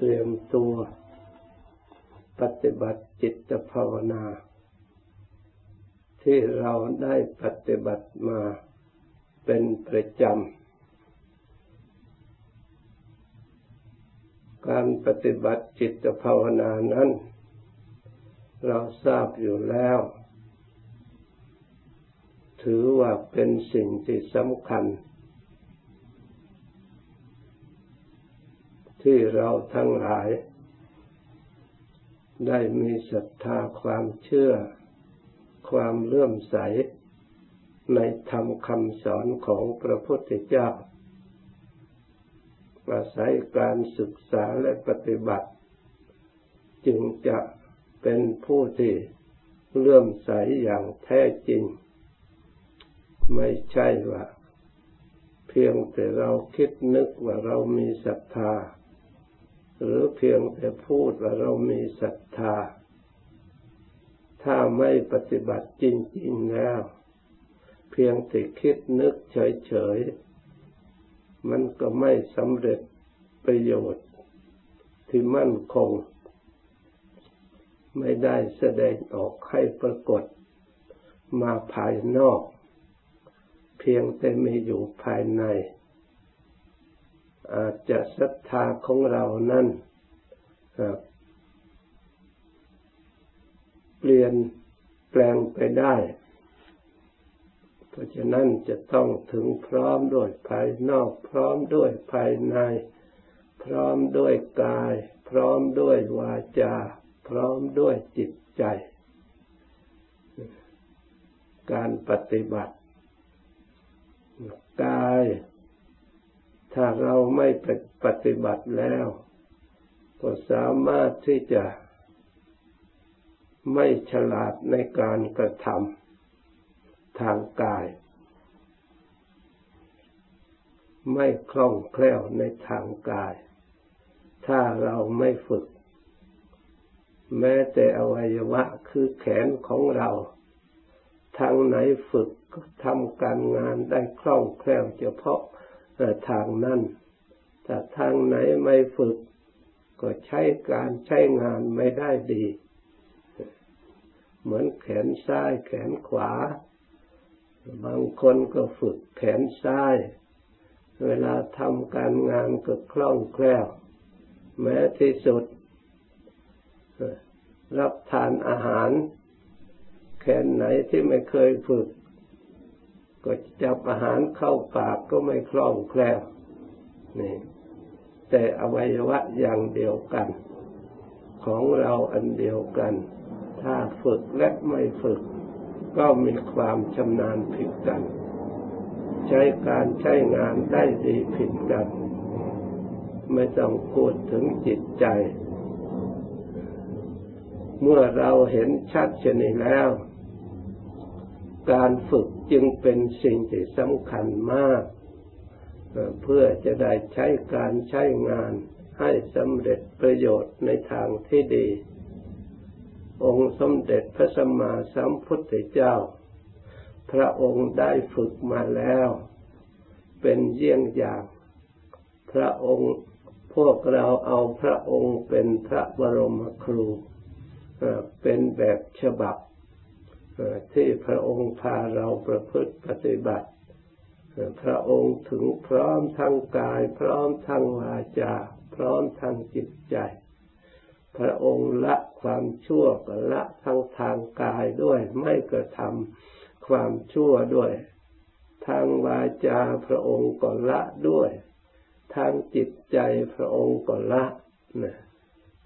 เตรียมตัวปฏิบัติจิตภาวนา ที่เราได้ปฏิบัติมาเป็นประจำ การปฏิบัติจิตภาวนานั้น เราทราบอยู่แล้ว ถือว่าเป็นสิ่งที่สำคัญ ที่เราทั้งหลาย ได้มีศรัทธาความเชื่อ ความเลื่อมใส ในธรรมคำสอนของพระพุทธเจ้าอาศัยการศึกษาและปฏิบัติ จึงจะเป็นผู้ที่เลื่อมใสอย่างแท้จริง ไม่ใช่ว่า เพียงแต่เราคิดนึกว่าเรามีศรัทธา หรือเพียงแต่พูดว่าเรามีศรัทธา ถ้าไม่ปฏิบัติจริง ๆ แล้ว เพียงแต่คิดนึกเฉย ๆ มันก็ไม่สำเร็จประโยชน์ที่มั่นคง ไม่ได้แสดงออกให้ปรากฏมาภายนอก เพียงแต่มีอยู่ภายใน อาจจะศรัทธาของเรานั้นเปลี่ยนแปลงไปได้ เพราะฉะนั้นจะต้องถึงพร้อมด้วยภายนอก พร้อมด้วยภายใน พร้อมด้วยกาย พร้อมด้วยวาจา พร้อมด้วยจิตใจ การปฏิบัติกาย ถ้าเราไม่ปฏิบัติแล้ว ก็สามารถที่จะไม่ฉลาดในการกระทำทางกาย ไม่คล่องแคล่วในทางกาย ถ้าเราไม่ฝึก แม้แต่อวัยวะคือแขนของเราทางไหนฝึกทำการงานได้คล่องแคล่วเฉพาะ ทางนั้นแต่ทางไหนไม่ฝึก ก็ใช้การใช้งานไม่ได้ดี เหมือนแขนซ้ายแขนขวา บางคนก็ฝึกแขนซ้าย เวลาทำการงานก็คล่องแคล่ว แม้ที่สุด รับทานอาหาร แขนไหนที่ไม่เคยฝึก ก็จับอาหารเข้าปากก็ไม่คล่องแคล่วนี่แต่อวัยวะอย่างเดียวกัน ของเราอันเดียวกัน ถ้าฝึกและไม่ฝึก ก็มีความชำนาญผิดกัน ใช้การใช้งานได้ดีผิดกัน ไม่ต้องพูดถึงจิตใจ เมื่อเราเห็นชัดเช่นนี้แล้ว การฝึกจึงเป็นสิ่งที่สำคัญมาก เพื่อจะได้ใช้การใช้งานให้สำเร็จประโยชน์ในทางที่ดี องค์สมเด็จพระสัมมาสัมพุทธเจ้า พระองค์ได้ฝึกมาแล้ว เป็นเยี่ยงอย่าง พระองค์พวกเราเอาพระองค์เป็นพระบรมครู เป็นแบบฉบับ ที่พระองค์พาเราประพฤติปฏิบัติ พระองค์ถึงพร้อมทั้งกาย พร้อมทั้งวาจา พร้อมทั้งจิตใจ พระองค์ละความชั่วก็ละทั้งทางกายด้วยไม่กระทำความชั่วด้วย ทางวาจาพระองค์ก็ละด้วย ทางจิตใจพระองค์ก็ละนะ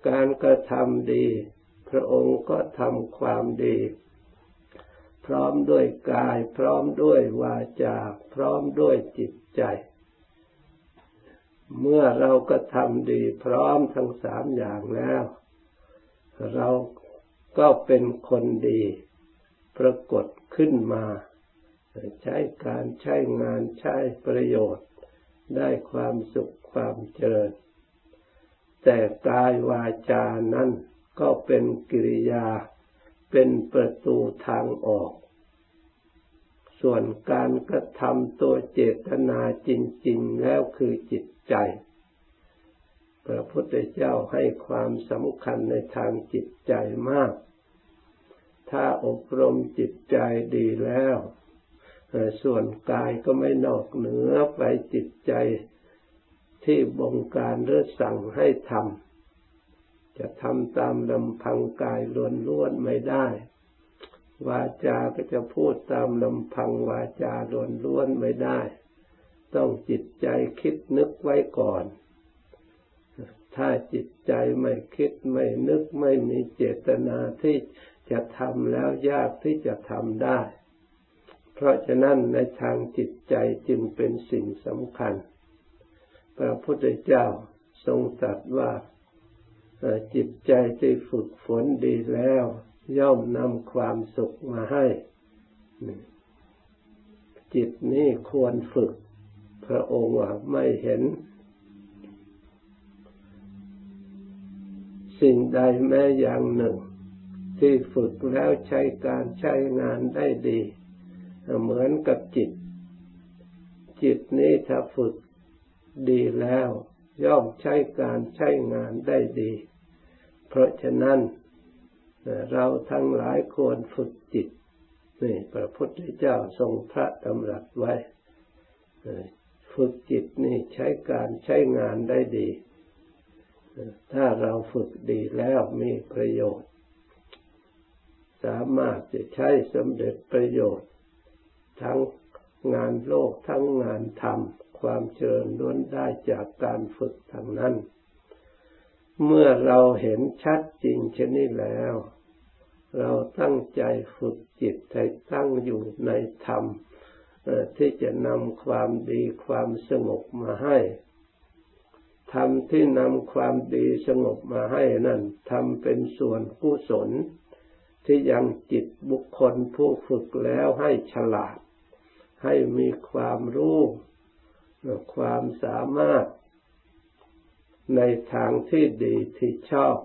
การกระทำดี พระองค์ก็ทำความดี พร้อมด้วยกาย พร้อมด้วยวาจา พร้อมด้วยจิตใจ เมื่อเราก็ทำดีพร้อมทั้งสามอย่างแล้ว เราก็เป็นคนดีปรากฏขึ้นมา ใช้การใช้งานใช้ประโยชน์ ได้ความสุขความเจริญ แต่กายวาจานั้นก็เป็นกิริยา เป็นประตูทางออก ส่วนการกระทำตัวเจตนาจริง ๆ แล้วคือจิตใจ พระพุทธเจ้าให้ความสำคัญในทางจิตใจมาก ถ้าอบรมจิตใจดีแล้ว ส่วนกายก็ไม่นอกเหนือไปจิตใจที่บงการหรือสั่งให้ทำ จะทำตามลำพังกายล้วนๆไม่ได้ วาจาก็จะพูดตามลำพังวาจาล้วนๆไม่ได้ ต้องจิตใจคิดนึกไว้ก่อน ถ้าจิตใจไม่คิดไม่นึกไม่มีเจตนาที่จะทำแล้วยากที่จะทำได้ เพราะฉะนั้นในทางจิตใจจึงเป็นสิ่งสำคัญ พระพุทธเจ้าทรงตรัสว่า จิตใจที่ฝึกฝนดีแล้ว ย่อมนำความสุขมาให้ จิตนี้ควรฝึก พระองค์ว่าไม่เห็น สิ่งใดแม้อย่างหนึ่ง ที่ฝึกแล้วใช้การใช้งานได้ดี เหมือนกับจิต จิตนี้ถ้าฝึกดีแล้ว ย่อมใช้การใช้งานได้ดี เพราะฉะนั้นเราทั้งหลายควรฝึกจิตนี่พระพุทธเจ้าทรงพระดำรัสไว้ฝึกจิตนี่ใช้การใช้งานได้ดี ถ้าเราฝึกดีแล้วมีประโยชน์ สามารถจะใช้สำเร็จประโยชน์ ทั้งงานโลกทั้งงานธรรม ความเจริญล้วนได้จากการฝึกทางนั้น เมื่อเราเห็นชัดจริงเช่นนี้แล้ว เราตั้งใจฝึกจิตให้ตั้งอยู่ในธรรมที่จะนำความดีความสงบมาให้ธรรมที่นำความดีสงบมาให้นั่นทำเป็นส่วนกุศล ที่ยังจิตบุคคลผู้ฝึกแล้วให้ฉลาด ให้มีความรู้ ความสามารถ ในทางที่ดีที่ชอบ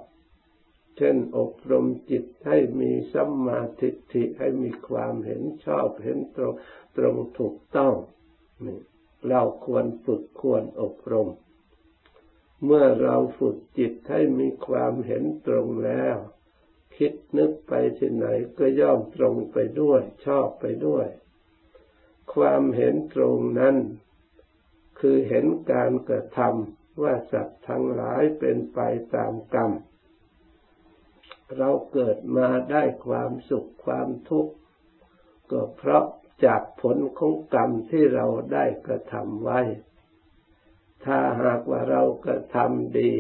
เช่นอบรมจิตให้มีสัมมาทิฏฐิให้มีความเห็นชอบเห็นตรงตรงถูกต้องเราควรฝึกควรอบรม เมื่อเราฝึกจิตให้มีความเห็นตรงแล้ว คิดนึกไปที่ไหนก็ย่อมตรงไปด้วย ชอบไปด้วย ความเห็นตรงนั้น คือเห็นการกระทำ ว่าสัตว์ทั้งหลายเป็นไปตามกรรม เราเกิดมาได้ความสุขความทุกข์ก็เพราะจากผลของกรรมที่เราได้กระทำไว้ ถ้าหากว่าเรากระทำดี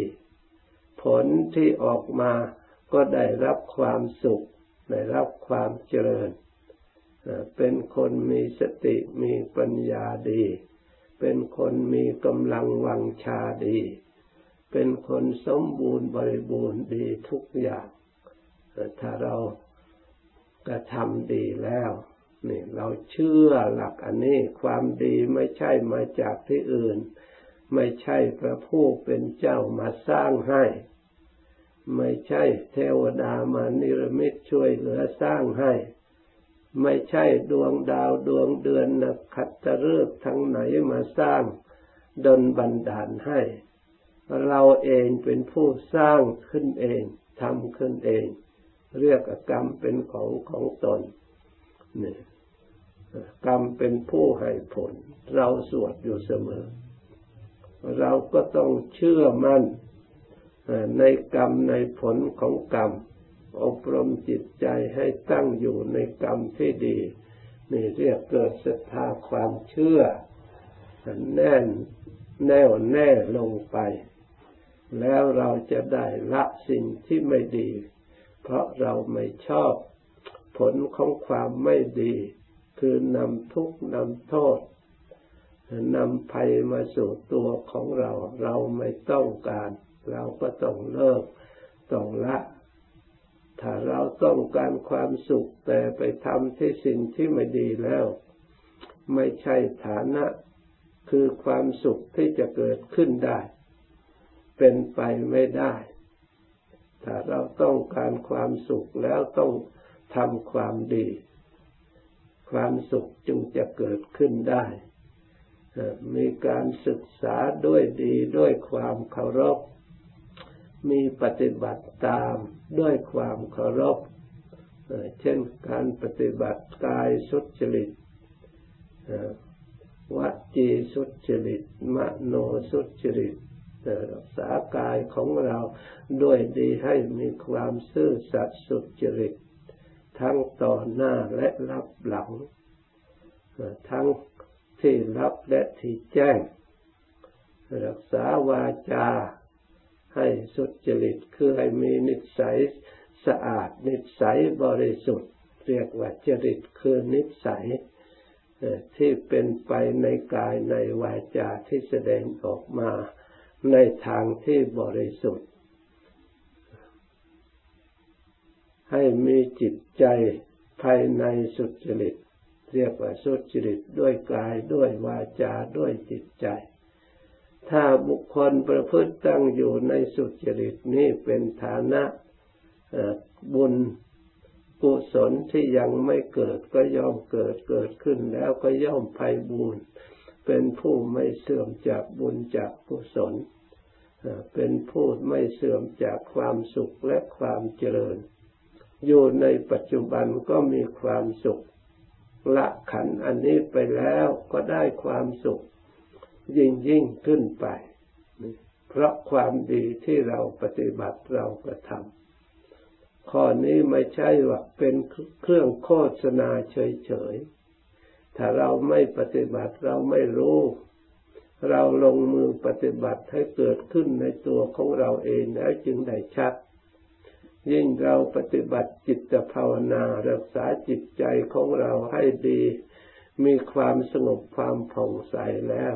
ผลที่ออกมาก็ได้รับความสุข ได้รับความเจริญ เป็นคนมีสติมีปัญญาดี เป็นคนมีกำลังวังชาดี เป็นคนสมบูรณ์บริบูรณ์ดีทุกอย่าง ถ้าเรากระทำดีแล้วนี่เราเชื่อหลักอันนี้ความดีไม่ใช่มาจากที่อื่น ไม่ใช่พระผู้เป็นเจ้ามาสร้างให้ ไม่ใช่เทวดามานิรมิตช่วยเหลือสร้างให้ ไม่ใช่ดวงดาวดวงเดือนนักขัตฤกษ์ทั้งไหนมาสร้างดนบันดาลให้ เราเองเป็นผู้สร้างขึ้นเองทำขึ้นเอง เรียกกรรมเป็นของของตนนี่กรรมเป็นผู้ให้ผล เราสวดอยู่เสมอ เราก็ต้องเชื่อมั่นในกรรมในผลของกรรม อบรมจิตใจให้ตั้งอยู่ในกรรมที่ดีนี่เรียกเกิดศรัทธาความเชื่อแน่นแน่วแน่ลงไป แล้วเราจะได้ละสิ่งที่ไม่ดี เพราะเราไม่ชอบผลของความไม่ดี คือนำทุกข์นำโทษนำภัยมาสู่ตัวของเรา เราไม่ต้องการ เราก็ต้องเลิกต้องละ ถ้าเราต้องการความสุขแต่ไปทำที่สิ่งที่ไม่ดีแล้ว ไม่ใช่ฐานะคือความสุขที่จะเกิดขึ้นได้ เป็นไปไม่ได้ ถ้าเราต้องการความสุขแล้วต้องทำความดี ความสุขจึงจะเกิดขึ้นได้ มีการศึกษาด้วยดีด้วยความเคารพ มีปฏิบัติตามด้วยความเคารพ เช่นการปฏิบัติกายสุจริตวจีสุจริตมโนสุจริตรักษากายของเราด้วยดีให้มีความซื่อสัตย์สุจริต ทั้งต่อหน้าและรับหลัง ทั้งที่รับและที่แจ้ง รักษาวาจา ให้สุจริตคือให้มีนิสัยสะอาด นิสัยบริสุทธิ์ เรียกว่าจริตคือนิสัยที่เป็นไปในกายในวาจาที่แสดงออกมาในทางที่บริสุทธิ์ ให้มีจิตใจภายในสุจริต เรียกว่าสุจริตด้วยกายด้วยวาจาด้วยจิตใจ ถ้าบุคคลประพฤติตั้งอยู่ในสุจริตนี้เป็นฐานะบุญกุศลที่ยังไม่เกิดก็ย่อมเกิดเกิดขึ้นแล้วก็ย่อมไพ่บุญเป็นผู้ไม่เสื่อมจากบุญจากกุศลเป็นผู้ไม่เสื่อมจากความสุขและความเจริญ อยู่ในปัจจุบันก็มีความสุข ละขันอันนี้ไปแล้วก็ได้ความสุข ยิ่งยิ่งขึ้นไป เพราะความดีที่เราปฏิบัติเรากระทำข้อนี้ไม่ใช่ว่าเป็นเครื่องโฆษณาเฉยๆ ถ้าเราไม่ปฏิบัติเราไม่รู้ เราลงมือปฏิบัติให้เกิดขึ้นในตัวของเราเองแล้วจึงได้ชัดยิ่งเราปฏิบัติจิตภาวนารักษาจิตใจของเราให้ดี มีความสงบความผ่องใสแล้ว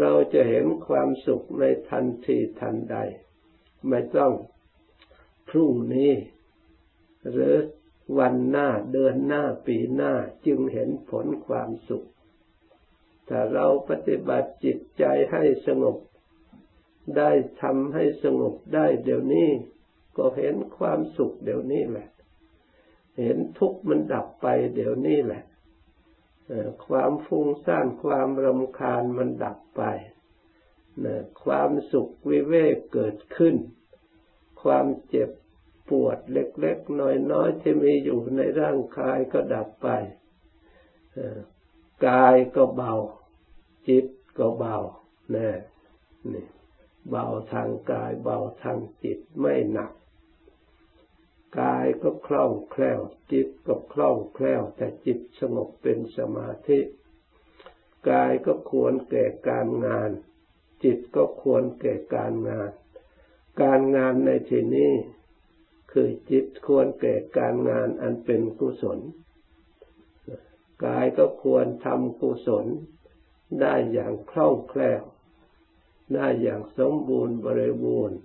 เราจะเห็นความสุขในทันทีทันใด ไม่ต้องพรุ่งนี้ หรือวันหน้าเดือนหน้าปีหน้าจึงเห็นผลความสุข ถ้าเราปฏิบัติจิตใจให้สงบ ได้ทำให้สงบได้เดี๋ยวนี้ ก็เห็นความสุขเดี๋ยวนี้แหละ เห็นทุกข์มันดับไปเดี๋ยวนี้แหละ ความฟุ้งซ่านความรำคาญมันดับไปความสุขวิเวกเกิดขึ้น ความเจ็บปวดเล็กๆน้อยๆที่มีอยู่ในร่างกายก็ดับไปกายก็เบา จิตก็เบาน่นี่เบาทางกายเบาทางจิตไม่หนัก กายก็คล่องแคล่ว จิตก็คล่องแคล่ว แต่จิตสงบเป็นสมาธิ กายก็ควรแก่การงาน จิตก็ควรแก่การงาน การงานในที่นี้คือจิตควรแก่การงานอันเป็นกุศล กายก็ควรทำกุศล ได้อย่างคล่องแคล่ว ได้อย่างสมบูรณ์บริบูรณ์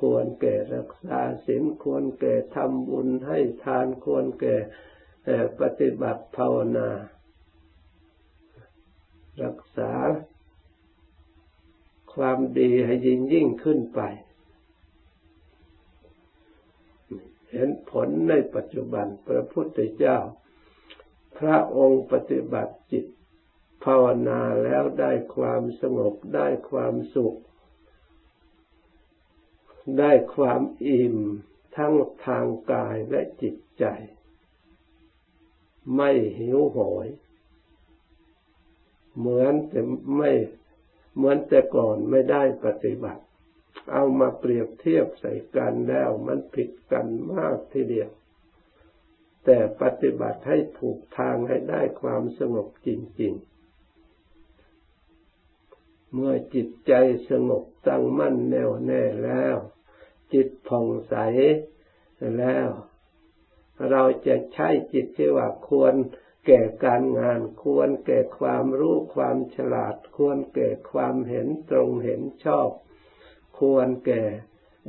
ควรแก่รักษาศีลควรแก่ทำบุญให้ทานควรแก่ปฏิบัติภาวนา รักษาความดีให้ยิ่งยิ่งขึ้นไป เห็นผลในปัจจุบันพระพุทธเจ้า พระองค์ปฏิบัติจิต ภาวนาแล้วได้ความสงบได้ความสุข ได้ความอิ่มทั้งทางกายและจิตใจ ไม่หิวโหย เหมือนแต่ไม่เหมือนแต่ก่อนไม่ได้ปฏิบัติ เอามาเปรียบเทียบใส่กันแล้วมันผิดกันมากทีเดียว แต่ปฏิบัติให้ถูกทางให้ได้ความสงบจริง ๆเมื่อจิตใจสงบตั้งมั่นแน่วแน่แล้ว จิตผ่องใสแล้ว เราจะใช้จิตที่ว่าควรแก่การงาน ควรแก่ความรู้ความฉลาด ควรแก่ความเห็นตรงเห็นชอบ ควรแก่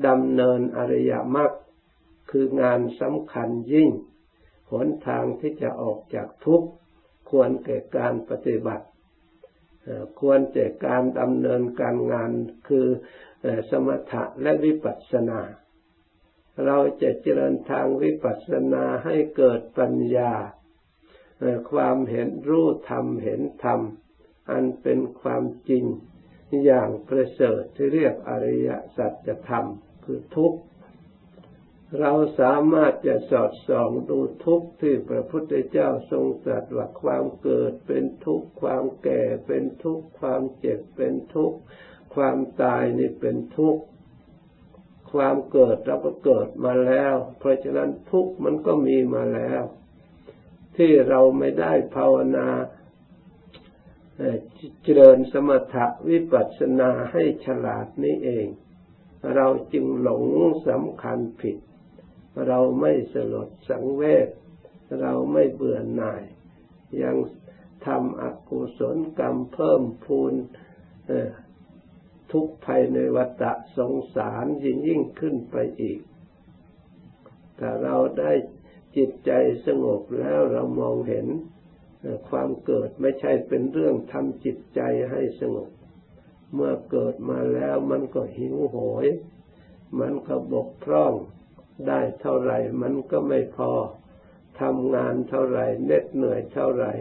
ดำเนินอริยมรรคคืองานสำคัญยิ่ง หนทางที่จะออกจากทุกข์ ควรแก่การปฏิบัติ ควรแก่การดำเนินการงานคือ สมถะและวิปัสสนา เราจะเจริญทางวิปัสสนาให้เกิดปัญญา ความเห็นรู้ธรรมเห็นธรรม อันเป็นความจริงอย่างประเสริฐที่เรียกอริยสัจธรรมคือทุกข์เราสามารถจะสอดส่องดูทุกข์ที่พระพุทธเจ้าทรงตรัสว่าความเกิดเป็นทุกข์ความแก่เป็นทุกข์ความเจ็บเป็นทุกข์ ความตายนี่เป็นทุกข์ ความเกิดเราก็เกิดมาแล้ว เพราะฉะนั้นทุกข์มันก็มีมาแล้ว ที่เราไม่ได้ภาวนาเจริญสมถะวิปัสสนาให้ฉลาดนี้เอง เราจึงหลงสำคัญผิด เราไม่สลดสังเวชเราไม่เบื่อหน่าย ยังทำอกุศลกรรมเพิ่มพูน ทุกภัยในวัฏสงสารยิ่งยิ่งขึ้นไปอีก ถ้าเราได้จิตใจสงบแล้วเรามองเห็นความเกิดไม่ใช่เป็นเรื่องทำจิตใจให้สงบ เมื่อเกิดมาแล้วมันก็หิวโหย มันก็บกพร่องได้เท่าไหร่มันก็ไม่พอทำงานเท่าไหร่เน็ดเหนื่อยเท่าไหร่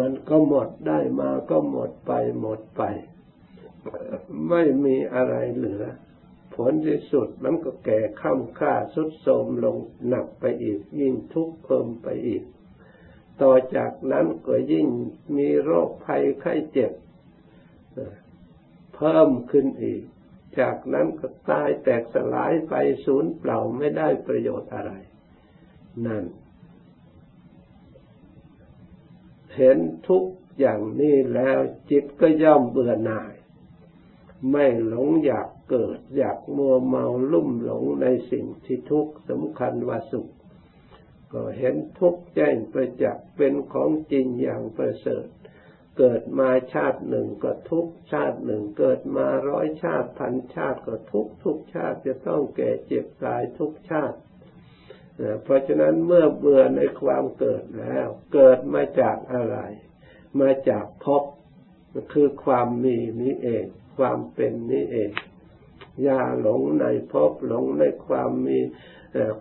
มันก็หมดได้มาก็หมดไปหมดไป ไม่มีอะไรเหลือ ผลที่สุดมันก็แก่ข้ามค่าสุดโทมลงหนักไปอีก ยิ่งทุกข์เพิ่มไปอีก ต่อจากนั้นก็ยิ่งมีโรคภัยไข้เจ็บ เพิ่มขึ้นอีก จากนั้นก็ตายแตกสลายไปสูญเปล่าไม่ได้ประโยชน์อะไร นั่น เห็นทุกอย่างนี้แล้วจิตก็ย่อมเบื่อหน่าย ไม่หลงอยากเกิด อยากมัวเมาลุ่มหลงในสิ่งที่ทุกข์สำคัญว่าสุข ก็เห็นทุกข์แจ้งประจักษ์เป็นของจริงอย่างประเสริฐ เกิดมาชาติหนึ่งก็ทุกชาติหนึ่ง เกิดมาร้อยชาติพันชาติก็ทุกทุกชาติจะต้องแก่เจ็บตายทุกชาติเพราะฉะนั้นเมื่อเบื่อในความเกิดแล้ว เกิดมาจากอะไร มาจากภพคือความมีนี้เอง ความเป็นนี้เอง อย่าหลงในภพหลงในความมี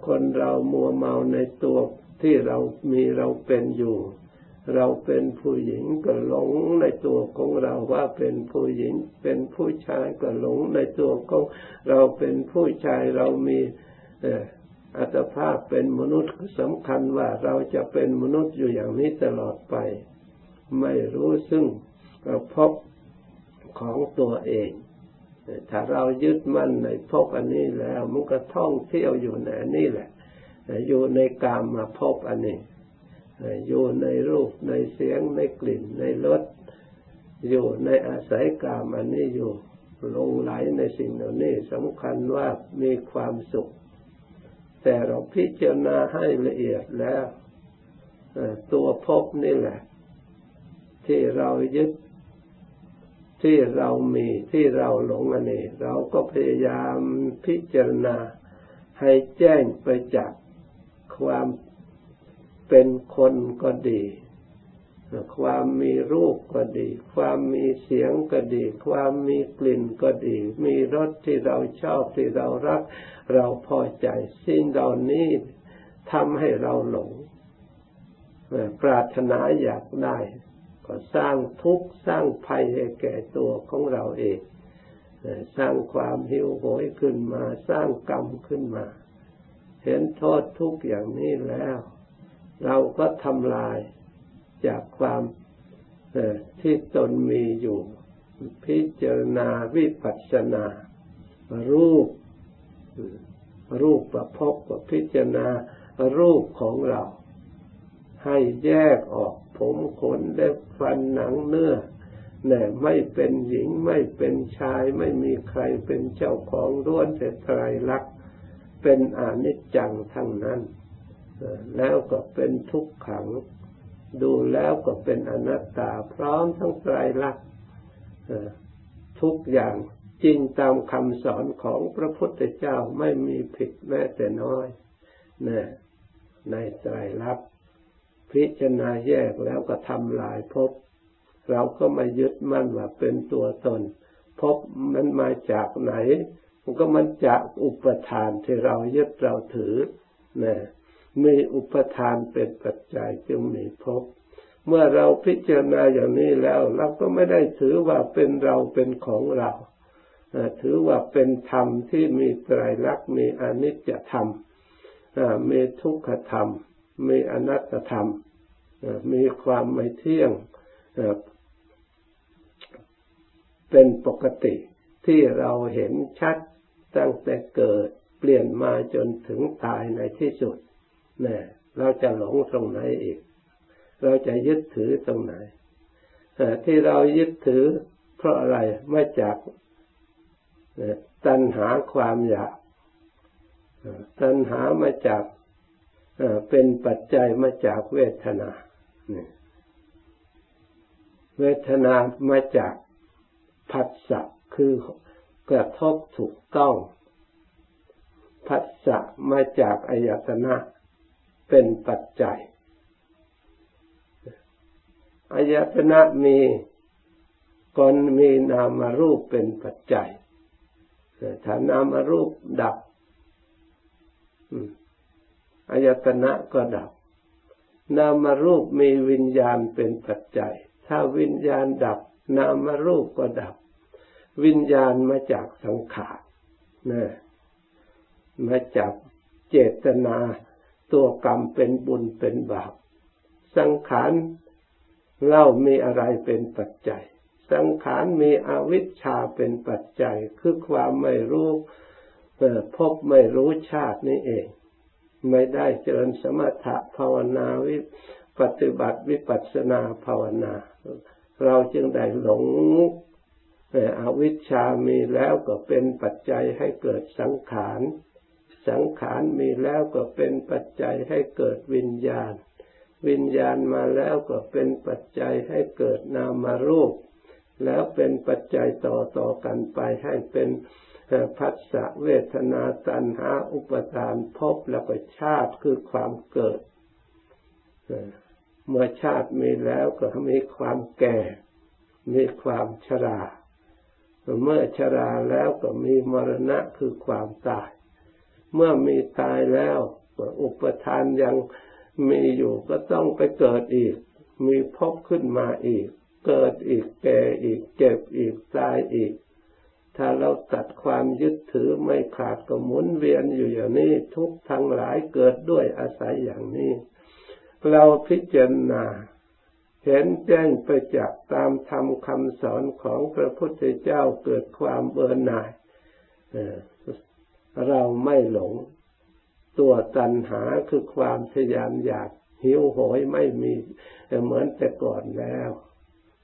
คนเรามัวเมาในตัวที่เรามีเราเป็นอยู่ เราเป็นผู้หญิงก็หลงในตัวของเราว่าเป็นผู้หญิง เป็นผู้ชายก็หลงในตัวของเราเป็นผู้ชายเรามีอัตภาพเป็นมนุษย์สำคัญว่าเราจะเป็นมนุษย์อยู่อย่างนี้ตลอดไป ไม่รู้ซึ่งพบ ของตัวเอง ถ้าเรายึดมั่นในพบอันนี้แล้ว มันก็ท่องเที่ยวอยู่ในนี่แหละ อยู่ในกามมาพบอันนี้ อยู่ในรูปในเสียงในกลิ่นในรส อยู่ในอาศัยกามอันนี้อยู่ลงไหลในสิ่งเหล่านี้สำคัญว่ามีความสุข แต่เราพิจารณาให้ละเอียดแล้ว ตัวพบนี่แหละ ที่เรายึด ที่เรามีที่เราหลงอันนี้ เราก็พยายามพิจารณาให้แจ้งไปจากความเป็นคนก็ดี ความมีรูปก็ดี ความมีเสียงก็ดี ความมีกลิ่นก็ดี มีรสที่เราชอบที่เรารัก เราพอใจสิ่งเหล่านี้ทำให้เราหลงปรารถนาอยากได้ ก็สร้างทุกข์สร้างภัยให้แก่ตัวของเราเอง สร้างความหิวโหยขึ้นมา สร้างกรรมขึ้นมา เห็นโทษทุกอย่างนี้แล้ว เราก็ทำลายจากความที่ตนมีอยู่ พิจารณาวิปัสสนา รูป รูปประพบกับพิจารณารูปของเรา ให้แยกออก ผมขนเล็บฟันหนังเนื้อเนี่ยไม่เป็นหญิงไม่เป็นชายไม่มีใครเป็นเจ้าของร้วนแต่ไตรลักษณ์เป็นอนิจจังทั้งนั้น แล้วก็เป็นทุกขัง ดูแล้วก็เป็นอนัตตาพร้อมทั้งไตรลักษณ์ทุกอย่างจริงตามคำสอนของพระพุทธเจ้าไม่มีผิดแม้แต่น้อยเนี่ยในไตรลักษณ์ พิจารณาแยกแล้วก็ทำลายภพเราก็ม่ยึดมั่นว่าเป็นตัวตนภพมันมาจากไหน มันก็มันจากอุปทานที่เรายึดเราถือนะมีอุปทานเป็นปัจจัยจึงมีภพเมื่อเราพิจารณาอย่างนี้แล้ว เราก็ไม่ได้ถือว่าเป็นเราเป็นของเรา ถือว่าเป็นธรรมที่มีไตรลักษณ์มีอนิจจธรรมมีทุกขธรรม มีอนัตตธรรม มีความไม่เที่ยงเป็นปกติที่เราเห็นชัดตั้งแต่เกิดเปลี่ยนมาจนถึงตายในที่สุดเนี่ยเราจะหลงตรงไหนอีก เราจะยึดถือตรงไหนที่เรายึดถือเพราะอะไรไม่จากตัณหาความอยาก ตัณหามาจาก เป็นปัจจัยมาจากเวทนา เวทนามาจากผัสสะคือกระทบถูกต้องผัสสะมาจากอายตนะเป็นปัจจัยอายตนะมีก่อนมีนามารูปเป็นปัจจัยถ้านามารูปดับ อายตนะก็ดับ นามรูปมีวิญญาณเป็นปัจจัย ถ้าวิญญาณดับ นามรูปก็ดับ วิญญาณมาจากสังขารนะมาจากเจตนาตัวกรรมเป็นบุญเป็นบาป สังขารเล่ามีอะไรเป็นปัจจัย สังขารมีอวิชชาเป็นปัจจัย คือความไม่รู้พบไม่รู้ชาตินี่เอง ไม่ได้เจริญสมถะภาวนาวิปฏิบัติวิปัสสนาภาวนา เราจึงได้หลงอวิชชามีแล้วก็เป็นปัจจัยให้เกิดสังขารสังขารมีแล้วก็เป็นปัจจัยให้เกิดวิญญาณ วิญญาณมาแล้วก็เป็นปัจจัยให้เกิดนามารูป แล้วเป็นปัจจัยต่อต่อกันไปให้เป็น พัสสะเวทนาตัณหาอุปทานภพแล้วก็ชาติคือความเกิด เมื่อชาติมีแล้วก็มีความแก่ มีความชรา เมื่อชราแล้วก็มีมรณะคือความตาย เมื่อมีตายแล้วอุปทานยังมีอยู่ก็ต้องไปเกิดอีก มีพบขึ้นมาอีก เกิดอีกแก่อีกเจ็บอีกตายอีก ถ้าเราตัดความยึดถือไม่ขาดก็หมุนเวียนอยู่อย่างนี้ทุกทั้งหลายเกิดด้วยอาศัยอย่างนี้ เราพิจารณาเห็นแจ้งไปจากตามธรรมคำสอนของพระพุทธเจ้าเกิดความเบื่อหน่ายเราไม่หลง ตัวตัณหาคือความทยานอยากหิวโหยไม่มีเหมือนแต่ก่อนแล้ว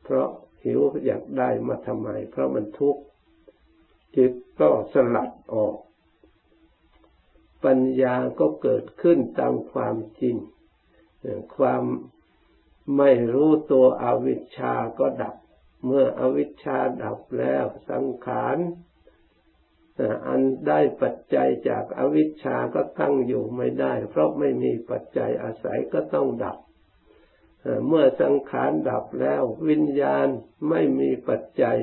เพราะหิวอยากได้มาทำไม เพราะมันทุกข์ จิตก็สลัดออก ปัญญาก็เกิดขึ้นตามความจริง ความไม่รู้ตัวอวิชชาก็ดับ เมื่ออวิชชาดับแล้วสังขารอันได้ปัจจัยจากอวิชชาก็ตั้งอยู่ไม่ได้ เพราะไม่มีปัจจัยอาศัยก็ต้องดับ เมื่อสังขารดับแล้ว วิญญาณไม่มีปัจจัย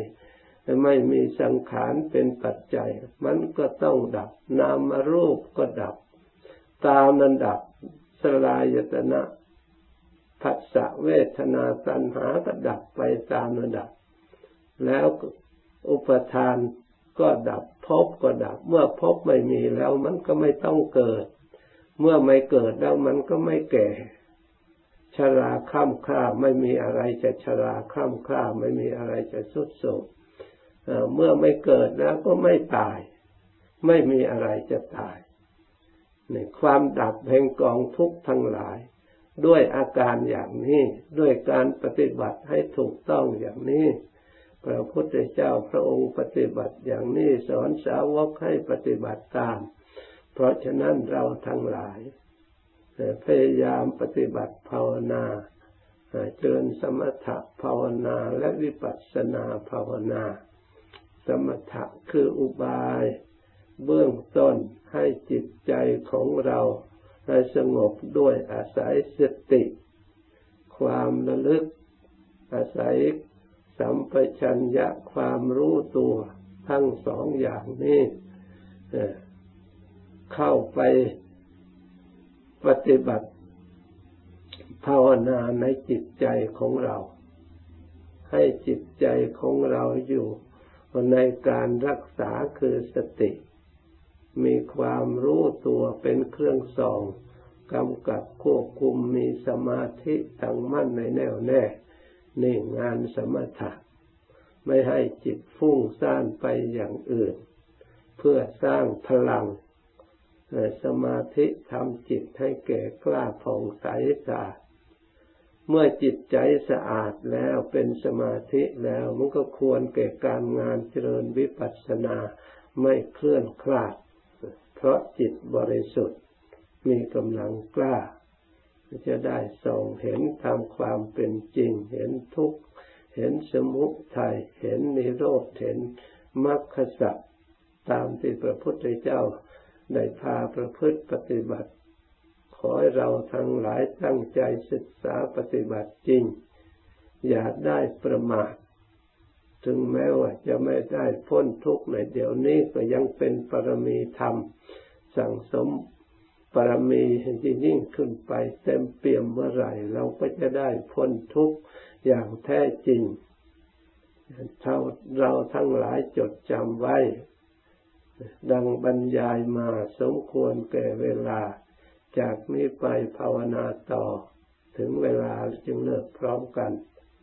ไม่มีสังขารเป็นปัจจัย มันก็ต้องดับ นามารูปก็ดับ ตามนันดับ สลายตนะผัสสะเวทนาตัณหาก็ดับไปตามระดับ แล้วอุปทานก็ดับภพก็ดับ เมื่อภพไม่มีแล้วมันก็ไม่ต้องเกิด เมื่อไม่เกิดแล้วมันก็ไม่แก่ ชราข้ามข้าไม่มีอะไรจะชราข้ามข้าไม่มีอะไรจะสุดโทรม เมื่อไม่เกิดแล้วก็ไม่ตาย ไม่มีอะไรจะตาย ในความดับแห่งกองทุกข์ทั้งหลาย ด้วยอาการอย่างนี้ ด้วยการปฏิบัติให้ถูกต้องอย่างนี้พระพุทธเจ้าพระองค์ปฏิบัติอย่างนี้สอนสาวกให้ปฏิบัติตาม เพราะฉะนั้นเราทั้งหลายพยายามปฏิบัติภาวนาเจริญสมถะภาวนาและวิปัสสนาภาวนา สมถะคืออุบาย เบื้องต้นให้จิตใจของเราให้สงบด้วยอาศัยสติ ความระลึก อาศัยสัมปชัญญะความรู้ตัวทั้งสองอย่างนี้เข้าไปปฏิบัติภาวนาในจิตใจของเรา ให้จิตใจของเราอยู่ ในการรักษาคือสติ มีความรู้ตัวเป็นเครื่องส่องกำกับควบคุมมีสมาธิตั้งมั่นในแน่วแน่นี่งานสมถะ ไม่ให้จิตฟุ้งซ่านไปอย่างอื่น เพื่อสร้างพลังสมาธิทำจิตให้แก่กล้าผ่องใสสะอาด เมื่อจิตใจสะอาดแล้วเป็นสมาธิแล้ว มันก็ควรแก่การงานเจริญวิปัสสนาไม่เคลื่อนคลาด เพราะจิตบริสุทธิ์มีกำลังกล้า จะได้ส่องเห็นตามความเป็นจริง เห็นทุกข์ เห็นสมุทัยเห็นนิโรธเห็นมรรคสัจตามที่พระพุทธเจ้าได้พาประพฤติปฏิบัติ อให้เราทั้งหลายตั้งใจศึกษาปฏิบัติจริง อย่าได้ประมาทถึงแม้ว่าจะไม่ได้พ้นทุกข์ในเดี๋ยวนี้ก็ยังเป็นปรมีธรรม สั่งสมปรมีที่ยิ่งขึ้นไปเต็มเปี่ยมเมื่อไหร่ เราก็จะได้พ้นทุกข์อย่างแท้จริงถ้าเราทั้งหลายจดจำไว้ ดังบรรยายมาสมควรแก่เวลา จากนี้ไปภาวนาต่อ ถึงเวลาจึงเลิกพร้อมกัน